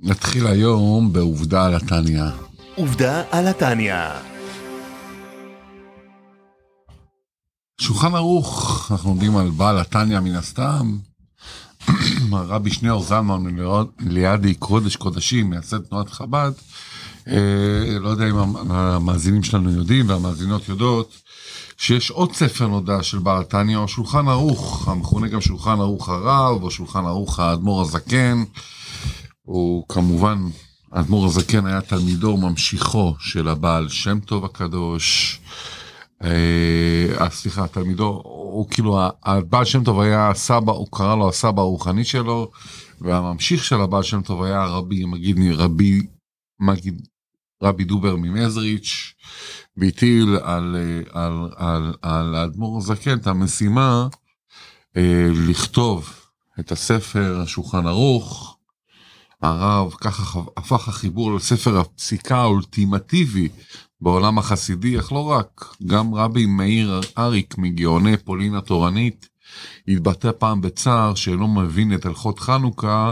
נתחיל היום בעובדה על התניא. עובדה על התניא. שולחן ערוך, אנחנו עומדים על בעל התניא מן הסתם. הרבי שניאור זלמן לידי קודש קודשים, מייסד תנועת חב"ד. אה, לא יודע אם המאזינים שלנו יודעים והמאזינות יודעות, שיש עוד ספר נודע של בעל התניא, או שולחן ערוך, המכונה גם שולחן ערוך הרב, או שולחן ערוך האדמו"ר הזקן. הוא כמובן, האדמו"ר הזקן היה תלמידו וממשיכו של הבעל שם טוב הקדוש. אה, אה, סליחה, תלמידו, הוא כאילו, הבעל שם טוב היה הסבא, הוא קרא לו הסבא הרוחני שלו, והממשיך של הבעל שם טוב היה רבי מגיד, רבי מגיד, רבי דובר ממזריץ', והטיל על, אה, על, על, על האדמו"ר הזקן את המשימה אה, לכתוב את הספר השולחן ערוך, הרב, ככה הפך החיבור לספר הפסיקה האולטימטיבי בעולם החסידי, אך לא רק, גם רבי מאיר אריק מגאוני פולין התורנית, התבטא פעם בצער שאינו מבין את הלכות חנוכה,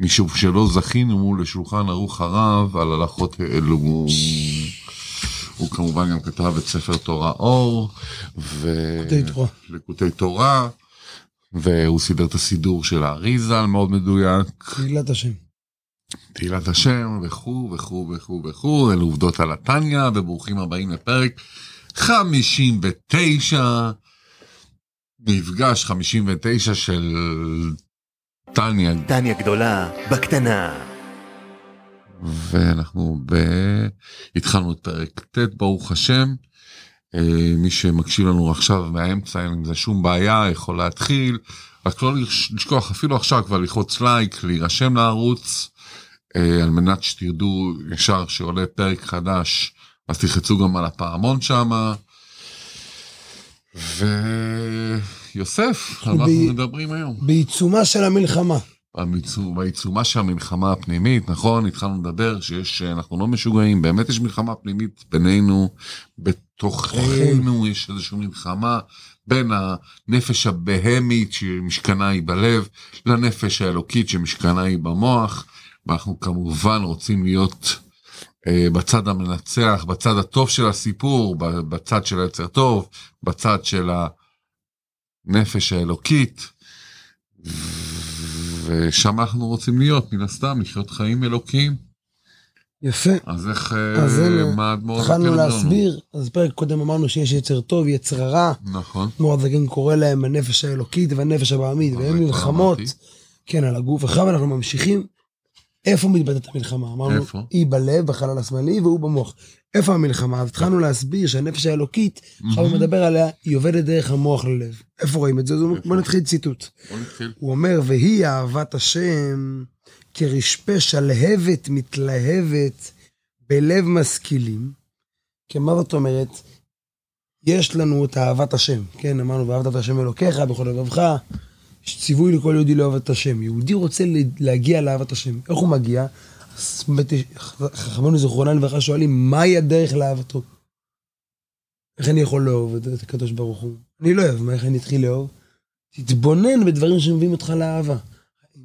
משום שלא זכינו לשולחן ערוך הרב על הלכות אלו. הוא כמובן גם כתב את ספר תורה אור, ולקוטי תורה, והוא סידר את הסידור של האריזה מאוד מדויק. תהילת השם. תהילת השם וכו' וכו' וכו' וכו', אלה עובדות על התניא, וברוכים הבאים לפרק 59, מפגש 59 של תניא. תניא גדולה, בקטנה. ואנחנו ב... התחלנו את פרק ט', ברוך השם. אה, מי שמקשיב לנו עכשיו מהאמצע, אין עם זה שום בעיה, יכול להתחיל. רק לא לשכוח אפילו עכשיו כבר ללחוץ לייק, להירשם לערוץ. אה, על מנת שתרדו ישר שעולה פרק חדש, אז תלחצו גם על הפעמון שמה. ויוסף, על מה אנחנו מדברים היום? בעיצומה של המלחמה. בעיצומה של המלחמה הפנימית, נכון? התחלנו לדבר שיש, אנחנו לא משוגעים, באמת יש מלחמה פנימית בינינו, בתוכנו יש איזושהי מלחמה בין הנפש הבהמית שמשכנה היא בלב, לנפש האלוקית שמשכנה היא במוח. ואנחנו כמובן רוצים להיות אה, בצד המנצח, בצד הטוב של הסיפור, בצד של היצר טוב, בצד של הנפש האלוקית, ושם אנחנו רוצים להיות, מן הסתם, לחיות חיים אלוקיים. יפה. אז איך, אז אה, מה אדמו"ר התחלנו להסביר, אז פרק קודם אמרנו שיש יצר טוב, יצר רע. נכון. אדמו"ר הזקן קורא להם הנפש האלוקית והנפש הבעמית, והם מלחמות, כן, על הגוף. עכשיו אנחנו ממשיכים איפה מתבטאת המלחמה? אמרנו, איפה? היא בלב, בחלל השמאלי, והוא במוח. איפה המלחמה? אז התחלנו להסביר שהנפש האלוקית, עכשיו הוא מדבר עליה, היא עובדת דרך המוח ללב. איפה רואים את זה? בוא נתחיל ציטוט. הוא אומר, והיא אהבת השם כרשפה שלהבת מתלהבת בלב משכילים. כן, מה זאת אומרת? יש לנו את אהבת השם, כן, אמרנו, ואהבת את השם אלוקיך בכל לבבך, יש ציווי לכל יהודי לאהוב את השם. יהודי רוצה להגיע לאהבת השם. איך הוא מגיע? חכמינו זיכרונן לברכה שואלים, מהי הדרך לאהבתו? איך אני יכול לאהוב את הקדוש ברוך הוא? אני לא אוהב, מה, איך אני אתחיל לאהוב? תתבונן בדברים שמביאים אותך לאהבה.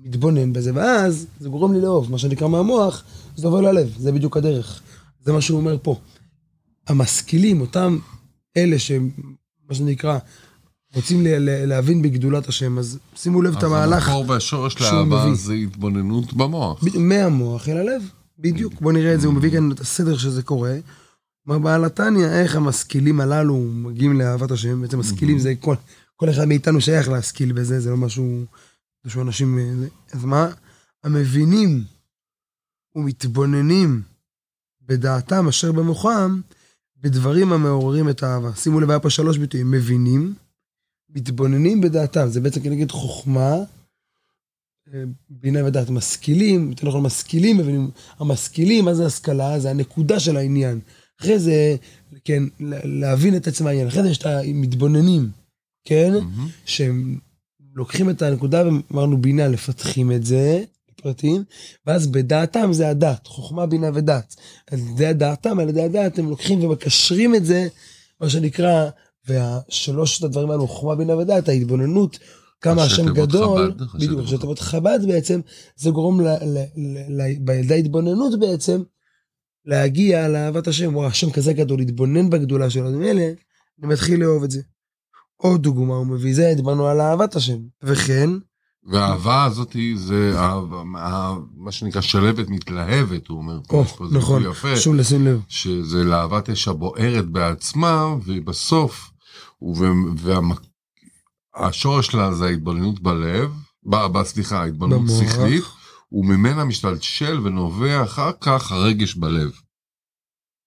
מתבונן בזה, ואז זה גורם לי לאהוב. מה שנקרא מהמוח, זה עובר ללב, זה בדיוק הדרך. זה מה שהוא אומר פה. המשכילים, אותם אלה שמה שנקרא, רוצים להבין בגדולת השם, אז שימו לב את המהלך. אז המקור והשורש לאבא זה התבוננות במוח. מהמוח אל הלב, בדיוק. בוא נראה את זה, הוא מביא כאן את הסדר שזה קורה. אומר בעל התניא, איך המשכילים הללו מגיעים לאהבת השם, בעצם משכילים זה כל, כל אחד מאיתנו שייך להשכיל בזה, זה לא משהו, משהו אנשים, אז מה? המבינים ומתבוננים בדעתם אשר במוחם, בדברים המעוררים את האהבה. שימו לב, היה פה שלוש ביטויים, מבינים, מתבוננים בדעתם, זה בעצם כנגד חוכמה, אה, בינה ודעת, משכילים, יותר נכון משכילים, מבינים, המשכילים, מה זה השכלה? זה הנקודה של העניין. אחרי זה, כן, להבין את עצם העניין. אחרי זה יש את המתבוננים, כן? Mm-hmm. שהם לוקחים את הנקודה ואמרנו בינה, לפתחים את זה, פרטים, ואז בדעתם זה הדת, חוכמה, בינה ודת. על ידי דעתם, על ידי הדת, הם לוקחים ומקשרים את זה, מה שנקרא, והשלושת הדברים האלו, חוכמה, בינה ודעת, ההתבוננות, כמה השם גדול, חב"ד, ראשי בדיוק, ראשי תיבות חב"ד בעצם, זה גורם בידי ההתבוננות בעצם, להגיע לאהבת השם, וואו, השם כזה גדול, להתבונן בגדולה שלו, ממילא, אני מתחיל לאהוב את זה. עוד דוגמה, הוא מביא זה, דיברנו על אהבת השם. וכן, והאהבה הזאת היא, זה אהבה- מה- שנקרא שלבת מתלהבת, הוא אומר. פה, יש פה איזה נכון, יפה. חשוב לשים לב. שזה להבת אש הבוערת בעצמה, ובסוף, והשורש שלה זה ההתבוננות בלב, סליחה, ההתבוננות. שכלית, וממנה משתלשל ונובע אחר כך הרגש בלב.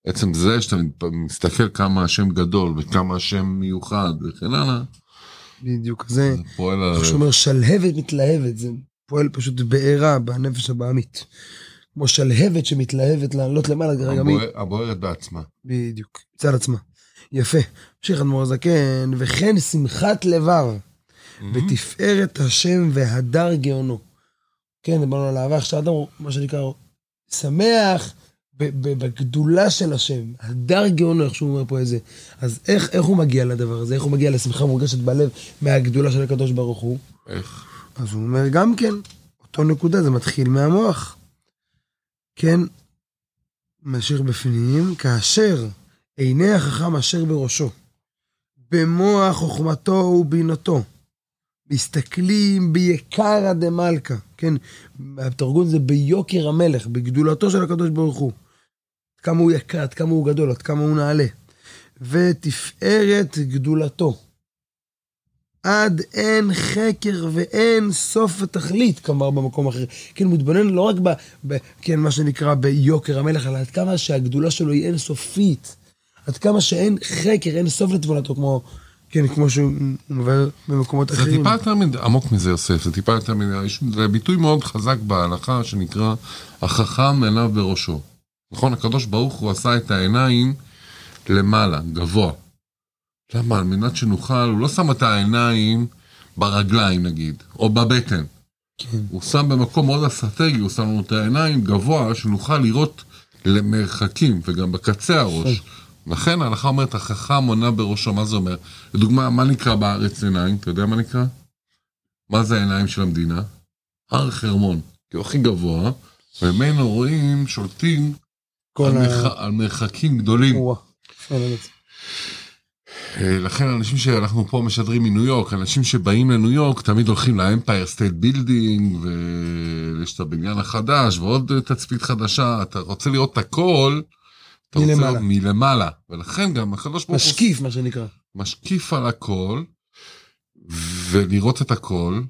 עצם זה שאתה מסתכל כמה השם גדול וכמה השם מיוחד וכן הלאה, בדיוק, זה, זה. שאומר שלהבת מתלהבת, זה פועל פשוט בעירה בנפש הבעמית. כמו שלהבת שמתלהבת לעלות למעלה, רגע, מי? הבוער- הבוערת בעצמה. בדיוק, מצד עצמה. יפה. ממשיך אדמו"ר הזקן, וכן שמחת לבב, ותפארת השם והדר גאונו. כן, דיברנו על אהבה, עכשיו אדם, מה שנקרא, שמח בגדולה של השם, הדר גאונו, איך שהוא אומר פה איזה. אז איך, איך הוא מגיע לדבר הזה? איך הוא מגיע לשמחה מורגשת בלב מהגדולה של הקדוש ברוך הוא? איך? אז הוא אומר גם כן, אותו נקודה, זה מתחיל מהמוח. כן, משאיר בפנים, כאשר עיני החכם אשר בראשו, במוח חוכמתו ובינתו, מסתכלים ביקרא דמלכא, כן, התרגום זה ביוקר המלך, בגדולתו של הקדוש ברוך הוא. עד כמה הוא יקר, עד כמה הוא גדול, עד כמה הוא נעלה. ותפארת גדולתו. עד אין חקר ואין סוף ותכלית, כלומר במקום אחר. כן, הוא מתבונן לא רק ב, ב... כן, מה שנקרא ביוקר המלך, אלא עד כמה שהגדולה שלו היא אינסופית. עד כמה שאין חקר, אין סוף לתבונתו, כמו, כן, כמו שהוא מבאר במקומות זה אחרים. טיפה יותר מדי עמוק מזה, יוסף, זה טיפה יותר מדי, זה ביטוי מאוד חזק בהלכה שנקרא החכם עיניו בראשו. נכון, הקדוש ברוך הוא עשה את העיניים למעלה, גבוה. למה? על מנת שנוכל, הוא לא שם את העיניים ברגליים נגיד, או בבטן. כן. הוא שם במקום מאוד אסטרטגי, הוא שם לנו את העיניים גבוה, שנוכל לראות למרחקים, וגם בקצה הראש. לכן ההלכה אומרת, החכם עונה בראשו, מה זה אומר? לדוגמה, מה נקרא בארץ עיניים? אתה יודע מה נקרא? מה זה העיניים של המדינה? הר חרמון, כי הוא הכי גבוה, וממנו רואים, שולטים על, ה... מרח... על מרחקים גדולים. יפה באמת. אה, לכן אנשים שאנחנו פה משדרים מניו יורק, אנשים שבאים לניו יורק תמיד הולכים לאמפייר סטייט בילדינג, ויש את הבניין החדש, ועוד תצפית חדשה, אתה רוצה לראות את הכל, אתה רוצה מלמעלה. לראות מלמעלה, ולכן גם הקדוש ברוך הוא משקיף, מה שנקרא. משקיף על הכל, ולראות את הכל,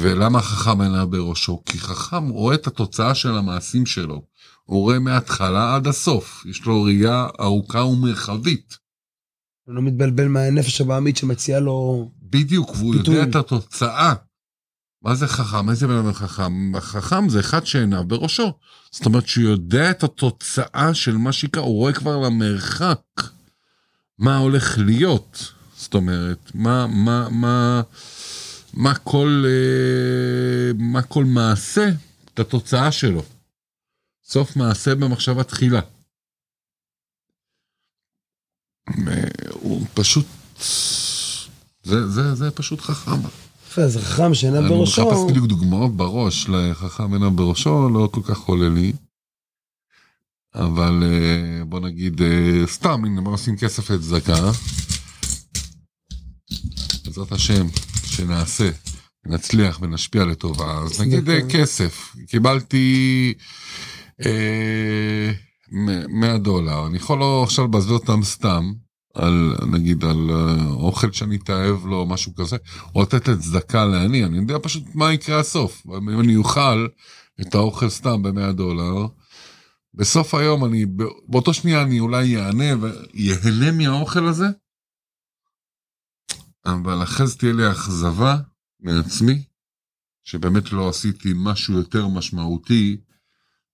ולמה החכם עיניו בראשו? כי חכם רואה את התוצאה של המעשים שלו, הוא רואה מההתחלה עד הסוף, יש לו ראייה ארוכה ומרחבית. הוא לא מתבלבל מהנפש הבעמית שמציעה לו... בדיוק, והוא. יודע את התוצאה. מה זה חכם? איזה בן אדם חכם? החכם זה אחד שעיניו בראשו. זאת אומרת שהוא יודע את התוצאה של מה שיקרה, הוא רואה כבר למרחק מה הולך להיות. זאת אומרת, מה, מה, מה, מה כל, אה, מה כל מעשה, את התוצאה שלו. סוף מעשה במחשבה תחילה. אה, הוא פשוט, זה, זה, זה פשוט חכם. זה חכם אני בראשו. מחפש בדיוק דוגמאות בראש לחכם עיניו בראשו, לא כל כך עולה לי. אבל אה, בוא נגיד, סתם, אם לא עושים כסף לצדקה, בעזרת השם, שנעשה, נצליח ונשפיע לטובה, אז נגיד אה. כסף, קיבלתי אה, 100 דולר, אני יכול לא עכשיו לבזבז אותם סתם, על נגיד על אה, אוכל שאני אתאהב לו או משהו כזה, או לתת לצדקה לעני, אני יודע פשוט מה יקרה הסוף. אם אני אוכל את האוכל סתם ב-100 דולר, בסוף היום אני, באותו שנייה אני אולי יענה ויהנה מהאוכל הזה, אבל אחרי זה תהיה לי אכזבה מעצמי, שבאמת לא עשיתי משהו יותר משמעותי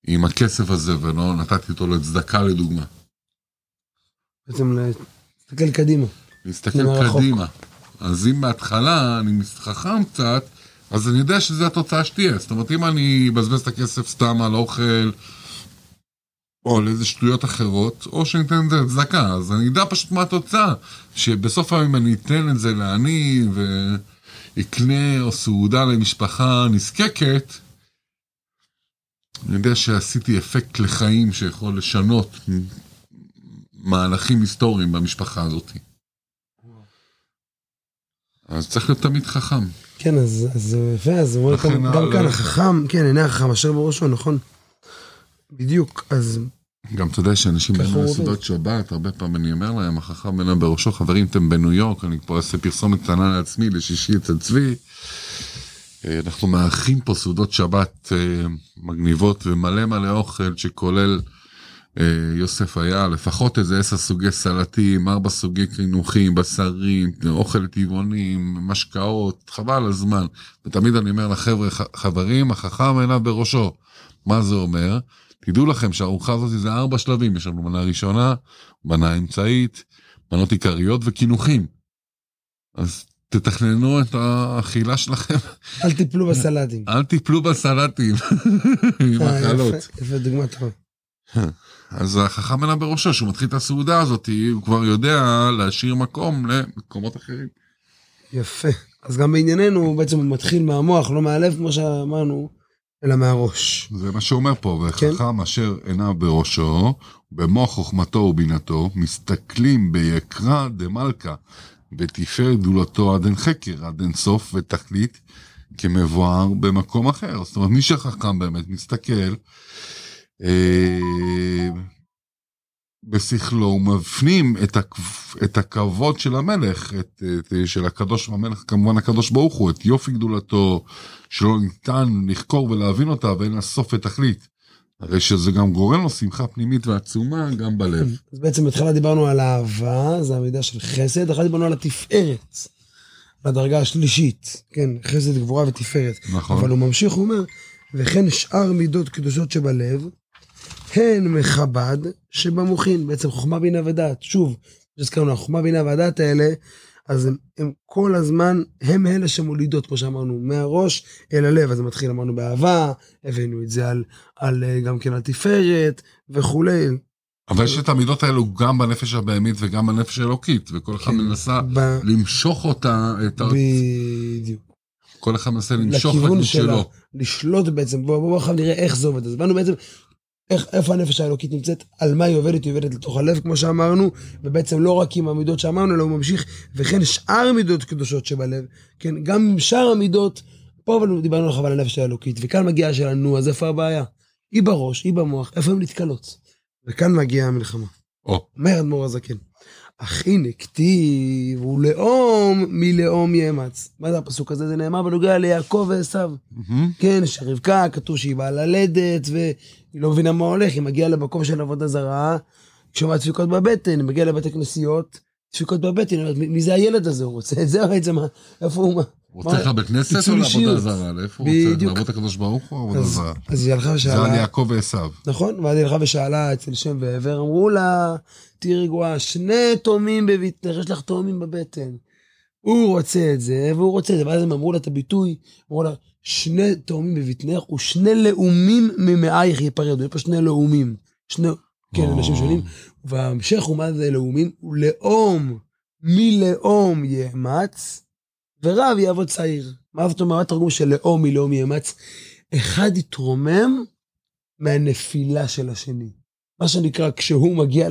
עם הכסף הזה ולא נתתי אותו לצדקה לדוגמה. בעצם להסתכל קדימה. להסתכל. קדימה. אז אם בהתחלה אני חכם קצת, אז אני יודע שזו התוצאה שתהיה. זאת אומרת, אם אני אבזבז את הכסף סתם על אוכל, או על איזה שטויות אחרות, או שאני אתן את זה לצדקה, אז אני אדע פשוט מה התוצאה. שבסוף היום אם אני אתן את זה לעני, אקנה או סעודה למשפחה נזקקת, אני יודע שעשיתי אפקט לחיים שיכול לשנות מהלכים היסטוריים במשפחה הזאת. אז צריך להיות תמיד חכם. כן, אז זה יפה, אז הוא אומר גם כאן החכם, כן, עיני החכם אשר בראשו, נכון. בדיוק, אז... גם אתה יודע שאנשים באים לסעודות שבת, הרבה פעמים אני אומר להם, החכם עיני בראשו, חברים, אתם בניו יורק, אני פה אעשה פרסומת קטנה לעצמי, לשישי אצל צבי. אה, אנחנו מארחים פה סעודות שבת אה, מגניבות ומלא מלא אוכל שכולל אה, יוסף היה לפחות איזה עשר סוגי סלטים, ארבע סוגי קינוחים, בשרים, אוכל טבעונים, משקאות, חבל הזמן. ותמיד אני אומר לחבר'ה, חברים, החכם עיניו בראשו. מה זה אומר? תדעו לכם שהארוחה הזאת זה ארבע שלבים, יש לנו מנה ראשונה, מנה אמצעית, מנות עיקריות וקינוחים. אז תתכננו את האכילה שלכם. אל תיפלו בסלטים. אל תיפלו בסלטים עם מחלות. יפה, דוגמא טובה. אז החכם עיניו בראשו, שהוא מתחיל את הסעודה הזאת, הוא כבר יודע להשאיר מקום למקומות אחרים. יפה. אז גם בענייננו, הוא בעצם מתחיל מהמוח, לא מהלב, כמו שאמרנו, אלא מהראש. זה מה שאומר פה, וחכם כן? אשר עיניו בראשו, במוח חוכמתו ובינתו, מסתכלים ביקרא דמלכה, בתפארת גדולתו עד אין חקר, עד אין סוף ותכלית, כמבואר במקום אחר. זאת אומרת, מי שחכם באמת מסתכל, אה, בשכלו הוא מפנים את, הכ... את הכבוד של המלך, את, את, של הקדוש המלך, כמובן הקדוש ברוך הוא, את יופי גדולתו, שלא ניתן לחקור ולהבין אותה ואין לה סוף ותכלית. הרי שזה גם גורם לו שמחה פנימית ועצומה גם בלב. אז בעצם בתחילה דיברנו על אהבה, זה המידה של חסד, אחרי דיברנו על התפארת, בדרגה השלישית, כן, חסד, גבורה ותפארת. נכון. אבל הוא ממשיך, הוא אומר, וכן שאר מידות קדושות שבלב, הן מחב"ד שבמוחין, בעצם חוכמה בינה ודעת. שוב, הזכרנו, החוכמה בינה והדעת האלה, אז הם, הם כל הזמן, הם אלה שמולידות, כמו שאמרנו, מהראש אל הלב. אז זה מתחיל, אמרנו, באהבה, הבאנו את זה על, על גם כן על תפארת וכולי. אבל יש את המידות האלו גם בנפש הבהמית וגם בנפש האלוקית, וכל אחד כן, מנסה ב... למשוך אותה, את ה... בדיוק. כל אחד מנסה למשוך לכיוון שלו. לשלוט בעצם, בואו בוא, בוא נראה איך זה עובד. אז באנו בעצם איך, איפה הנפש האלוקית נמצאת, על מה היא עובדת, היא עובדת לתוך הלב, כמו שאמרנו, ובעצם לא רק עם המידות שאמרנו, אלא הוא ממשיך, וכן שאר מידות קדושות שבלב, כן, גם עם שאר המידות, פה אבל דיברנו לך על הנפש האלוקית, וכאן מגיעה שלנו, אז איפה הבעיה? היא בראש, היא במוח, איפה הן נתקלות? וכאן מגיעה המלחמה. או. אומר אדמו"ר הזקן. אך הנה כתיב, ולאום מלאום יאמץ. מה זה הפסוק הזה? זה נאמר בנוגע ליעקב. Mm-hmm. כן, שרבקה, כתוב שהיא באה ללדת, והיא לא מבינה מה הולך, היא מגיעה למקום של עבודה זרה, שומעת דפיקות בבטן, היא מגיעה לבתי כנסיות, דפיקות בבטן, היא אומרת, מי זה הילד הזה? הוא רוצה את זה בעצם, איפה הוא... רוצה לך בית או לעבודה זרה? לאיפה הוא רוצה? לעבוד הקדוש ברוך הוא או עבודה זרה? אז היא הלכה ושאלה... זה על יעקב ועשיו. נכון, ואז היא הלכה ושאלה אצל שם ועבר, אמרו לה, תהיי רגועה, שני תאומים בבטנך, יש לך תאומים בבטן. הוא רוצה את זה, והוא רוצה את זה, ואז הם אמרו לה את הביטוי, אמרו לה, שני תאומים בבטנך ושני לאומים ממאייך ייפרדו, יש פה שני לאומים, שני, כן, אנשים שונים, וההמשך הוא מה זה לאומים, הוא לאום מלאום יאמץ, ורב יעבוד צעיר. מה זאת אומרת? התרגום של לאום מלאום יאמץ? אחד יתרומם מהנפילה של השני. מה שנקרא, כשהוא מגיע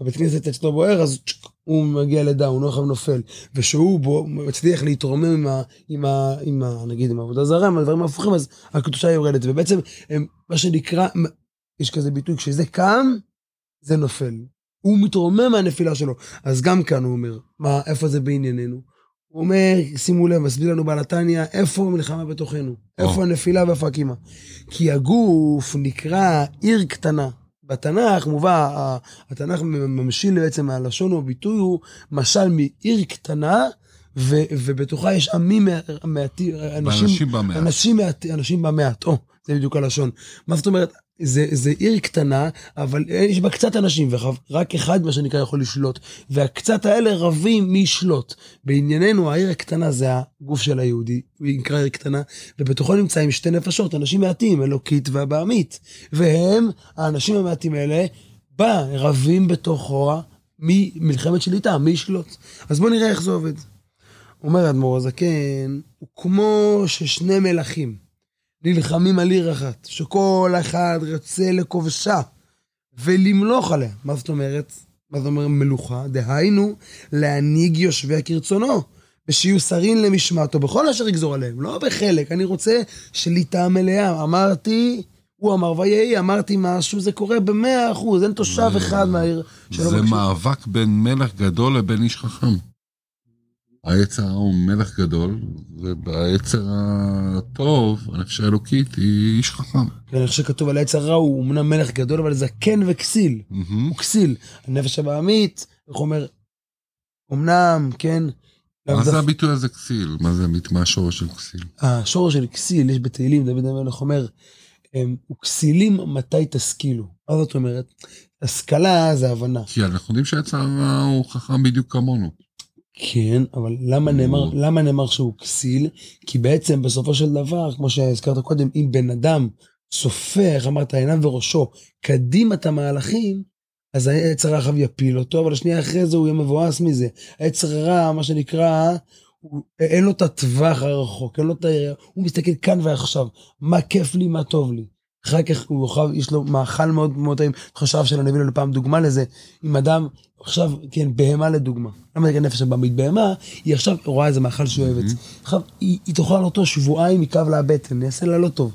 לבית כנסת אצלו בוער, אז הוא מגיע לדאון, הוא לא נופל. ושהוא בו, מצליח להתרומם עם ה, עם ה, עם ה... נגיד, עם העבודה זרה, עם הדברים ההפוכים, אז הקדושה יורדת. ובעצם, הם, מה שנקרא, יש כזה ביטוי, כשזה קם, זה נופל. הוא מתרומם מהנפילה שלו. אז גם כאן הוא אומר, מה, איפה זה בענייננו? הוא אומר, שימו לב, מסביר לנו בעל התניא, איפה המלחמה בתוכנו? איפה הנפילה ואיפה הקימה? כי הגוף נקרא עיר קטנה. בתנ"ך מובא, התנ"ך ממשיל בעצם הלשון או הביטוי הוא משל מעיר קטנה, ו, ובתוכה יש עמים מעטים, אנשים, אנשים, מעט, אנשים במעט, או, זה בדיוק הלשון. מה זאת אומרת? זה, זה עיר קטנה, אבל יש בה קצת אנשים, ורק אחד, מה שנקרא, יכול לשלוט. והקצת האלה רבים מי ישלוט. בענייננו, העיר הקטנה זה הגוף של היהודי, הוא נקרא עיר קטנה, ובתוכו נמצאים שתי נפשות, אנשים מעטים, אלוקית והבעמית. והם, האנשים המעטים האלה, בא, רבים בתוכו ממלחמת שליטה, מי ישלוט. אז בואו נראה איך זה עובד. אומר האדמו"ר הזקן, הוא כמו ששני מלכים נלחמים על עיר אחת, שכל אחד רצה לכובשה ולמלוך עליה. מה זאת אומרת? מה זאת אומרת מלוכה? דהיינו, להנהיג יושביה כרצונו, ושיהיו שרים למשמעתו בכל אשר יגזור עליהם, לא בחלק, אני רוצה שליטה מלאה. אמרתי, הוא אמר ויהי, אמרתי משהו, זה קורה במאה אחוז, אין תושב אחד מהעיר שלא מקשיב. זה מאבק בין מלך גדול לבין איש חכם. היצר הרע הוא מלך גדול, ובעצר הטוב, הנפש האלוקית היא איש חכם. כן, איך שכתוב על היצר הרע הוא אמנם מלך גדול, אבל זקן וכסיל. הוא כסיל. הנפש הבעמית, איך אומר, אמנם, כן. מה זה הביטוי הזה כסיל? מה זה מה השורש של כסיל? השורש של כסיל, יש בתהילים, דוד המלך אומר, וכסילים מתי תשכילו. מה זאת אומרת? השכלה זה הבנה. כי אנחנו יודעים שהיצר הרע הוא חכם בדיוק כמונו. כן, אבל למה נאמר, למה נאמר שהוא כסיל? כי בעצם בסופו של דבר, כמו שהזכרת קודם, אם בן אדם צופה, איך אמרת, עיניו וראשו, קדימה את המהלכים, אז העץ הרע יפיל אותו, אבל השנייה אחרי זה הוא יהיה מבואס מזה. העץ הרע, מה שנקרא, הוא, אין לו את הטווח הרחוק, אין לו את ה... הוא מסתכל כאן ועכשיו, מה כיף לי, מה טוב לי. אחר כך הוא יאכל, יש לו מאכל מאוד מאוד טעים. חשב שלא נביא לנו פעם דוגמה לזה. אם אדם, עכשיו, כן, בהמה לדוגמה. למה זה נפש הבמית? בהמה, היא עכשיו רואה איזה מאכל שהיא אוהבת. עכשיו, היא, היא תאכל אותו שבועיים מכאב לה הבטן, יעשה לה לא טוב.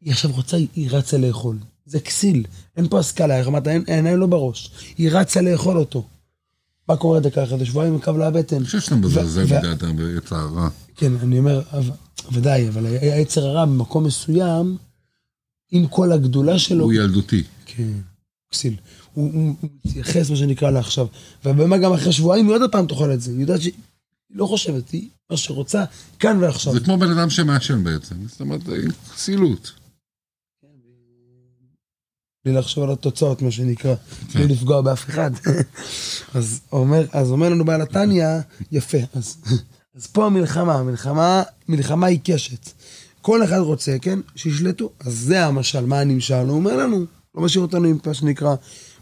היא עכשיו רוצה, היא רצה לאכול. זה כסיל, אין פה השכלה, אין, אין לו בראש. היא רצה לאכול אותו. מה קורה דקה אחרי זה? שבועיים מכאב לה הבטן. אני חושב שאתה מזלזל בדעת היצר הרע. כן, אני אומר, ודאי, אבל היצר הרע במקום מסוים, עם כל הגדולה שלו. הוא ילדותי. כן, כסיל. הוא, מתייחס, מה שנקרא, לעכשיו. ובאמת גם אחרי שבועיים היא עוד פעם תאכל את זה. היא יודעת שהיא לא חושבת, היא מה שרוצה, כאן ועכשיו. זה כמו בן אדם שמעשן בעצם. זאת אומרת, כסילות. בלי לחשוב על התוצאות, מה שנקרא, כן. בלי לפגוע באף אחד. אז אומר, אז אומר לנו בעל התניא, יפה, אז, אז פה המלחמה, המלחמה, מלחמה עיקשת. כל אחד רוצה, כן, שישלטו. אז זה המשל, מה הנמשל? הוא אומר לנו, לא משאיר אותנו עם מה שנקרא,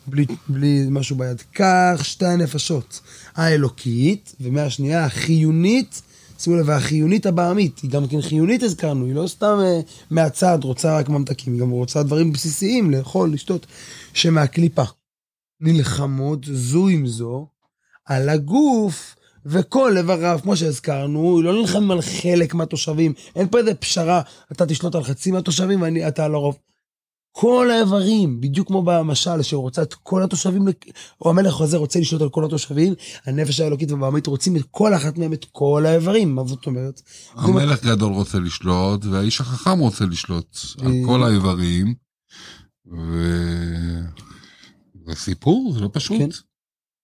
בלי, בלי משהו ביד. קח שתי הנפשות, האלוקית, ומהשנייה החיונית, שימו לב, החיונית הבעמית, היא גם כן חיונית הזכרנו, היא לא סתם uh, מהצד רוצה רק ממתקים, היא גם רוצה דברים בסיסיים, לאכול, לשתות, שמהקליפה. נלחמות זו עם זו על הגוף וכל איבריו, כמו שהזכרנו, לא נלחמים על חלק מהתושבים, אין פה איזה פשרה, אתה תשלוט על חצי מהתושבים ואתה על הרוב. כל האיברים, בדיוק כמו במשל, שהוא רוצה את כל התושבים, או המלך הזה רוצה לשלוט על כל התושבים, הנפש האלוקית והבעמית רוצים את כל אחת מהם את כל האיברים, מה זאת אומרת? המלך גדול רוצה לשלוט, והאיש החכם רוצה לשלוט על אה, כל האיברים, וזה סיפור, זה לא פשוט. כן.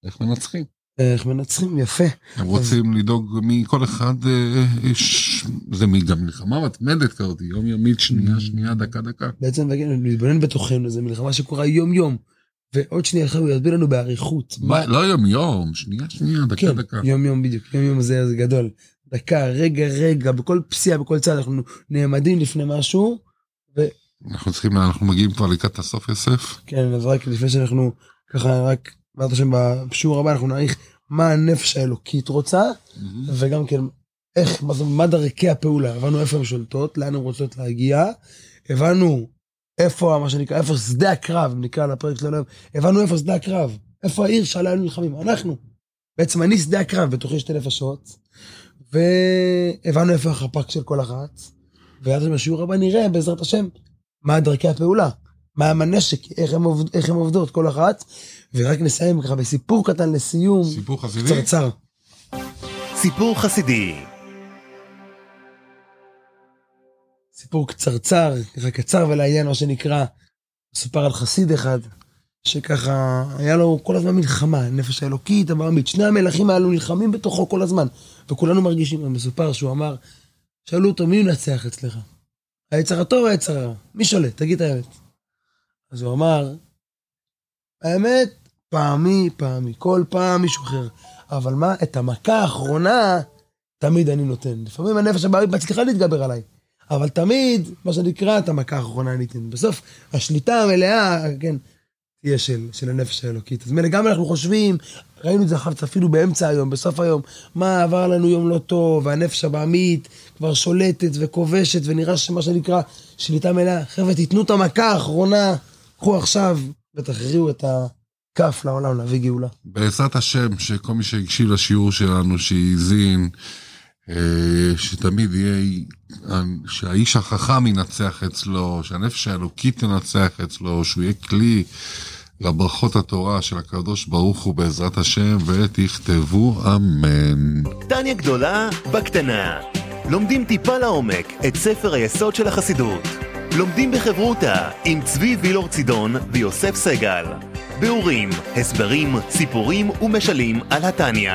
איך מנצחים? איך מנצחים, יפה. הם רוצים לדאוג מכל אחד, אה, זה גם מלחמה מתמדת כזאת, יומיומית, שנייה, mm. שנייה, דקה, דקה. בעצם להתבונן בתוכנו, זו מלחמה שקורה יום יום. ועוד שנייה אחרי הוא יסביר לנו באריכות. לא יום יום, שנייה, שנייה, דקה, כן, דקה. יום יום בדיוק, יום יום זה גדול. דקה, רגע, רגע, בכל פסיעה, בכל צעד, אנחנו נעמדים לפני משהו. אנחנו צריכים, אנחנו מגיעים כבר לקראת הסוף, יוסף. כן, אז רק לפני שאנחנו ככה רק בעזרת השם בשיעור הבא אנחנו נעריך מה הנפש האלוקית רוצה. וגם כן איך, מה, מה דרכי הפעולה, הבנו איפה הן שולטות, לאן הן רוצות להגיע, הבנו איפה, מה שנקרא, איפה שדה הקרב, נקרא לפרק שלנו היום, הבנו איפה שדה הקרב, איפה העיר שעליה היינו נלחמים, אנחנו. בעצם אני שדה הקרב בתוכי שתי נפשות, והבנו איפה החפ"ק של כל אחת, ואז בשיעור הבא נראה, בעזרת השם, מה דרכי הפעולה. מה עם הנשק, איך הן עובד, עובדות כל אחת. ורק נסיים ככה בסיפור קטן לסיום. סיפור חסידי? קצרצר. סיפור חסידי. סיפור קצרצר, ככה קצר ולעניין מה שנקרא. מסופר על חסיד אחד, שככה היה לו כל הזמן מלחמה, נפש האלוקית, הבעמית. שני המלכים האלו נלחמים בתוכו כל הזמן, וכולנו מרגישים, מסופר שהוא אמר, שאלו אותו, מי ינצח אצלך? היצר הטוב או היצר הרע? מי שולט? תגיד את האמת. אז הוא אמר, האמת, פעמי פעמי, כל פעם מישהו אחר. אבל מה, את המכה האחרונה, תמיד אני נותן. לפעמים הנפש הבעמית מצליחה להתגבר עליי. אבל תמיד, מה שנקרא, את המכה האחרונה אני אתן. בסוף, השליטה המלאה, כן, תהיה של, של הנפש האלוקית. אז מילא גם אנחנו חושבים, ראינו את זה אחר אפילו באמצע היום, בסוף היום, מה עבר לנו יום לא טוב, והנפש הבעמית כבר שולטת וכובשת, ונראה שמה שנקרא שליטה מלאה. חבר'ה, תיתנו את המכה האחרונה, קחו עכשיו ותכריעו את הכף לעולם להביא גאולה. בעזרת השם, שכל מי שהקשיב לשיעור שלנו, שהאזין, אה, שתמיד יהיה, שהאיש החכם ינצח אצלו, שהנפש האלוקית תנצח אצלו, שהוא יהיה כלי לברכות התורה של הקדוש ברוך הוא בעזרת השם, ותכתבו אמן. טניה גדולה בקטנה. לומדים טיפה לעומק את ספר היסוד של החסידות. לומדים בחברותה עם צבי וילור צידון ויוסף סגל. ביאורים, הסברים, סיפורים ומשלים על התניא.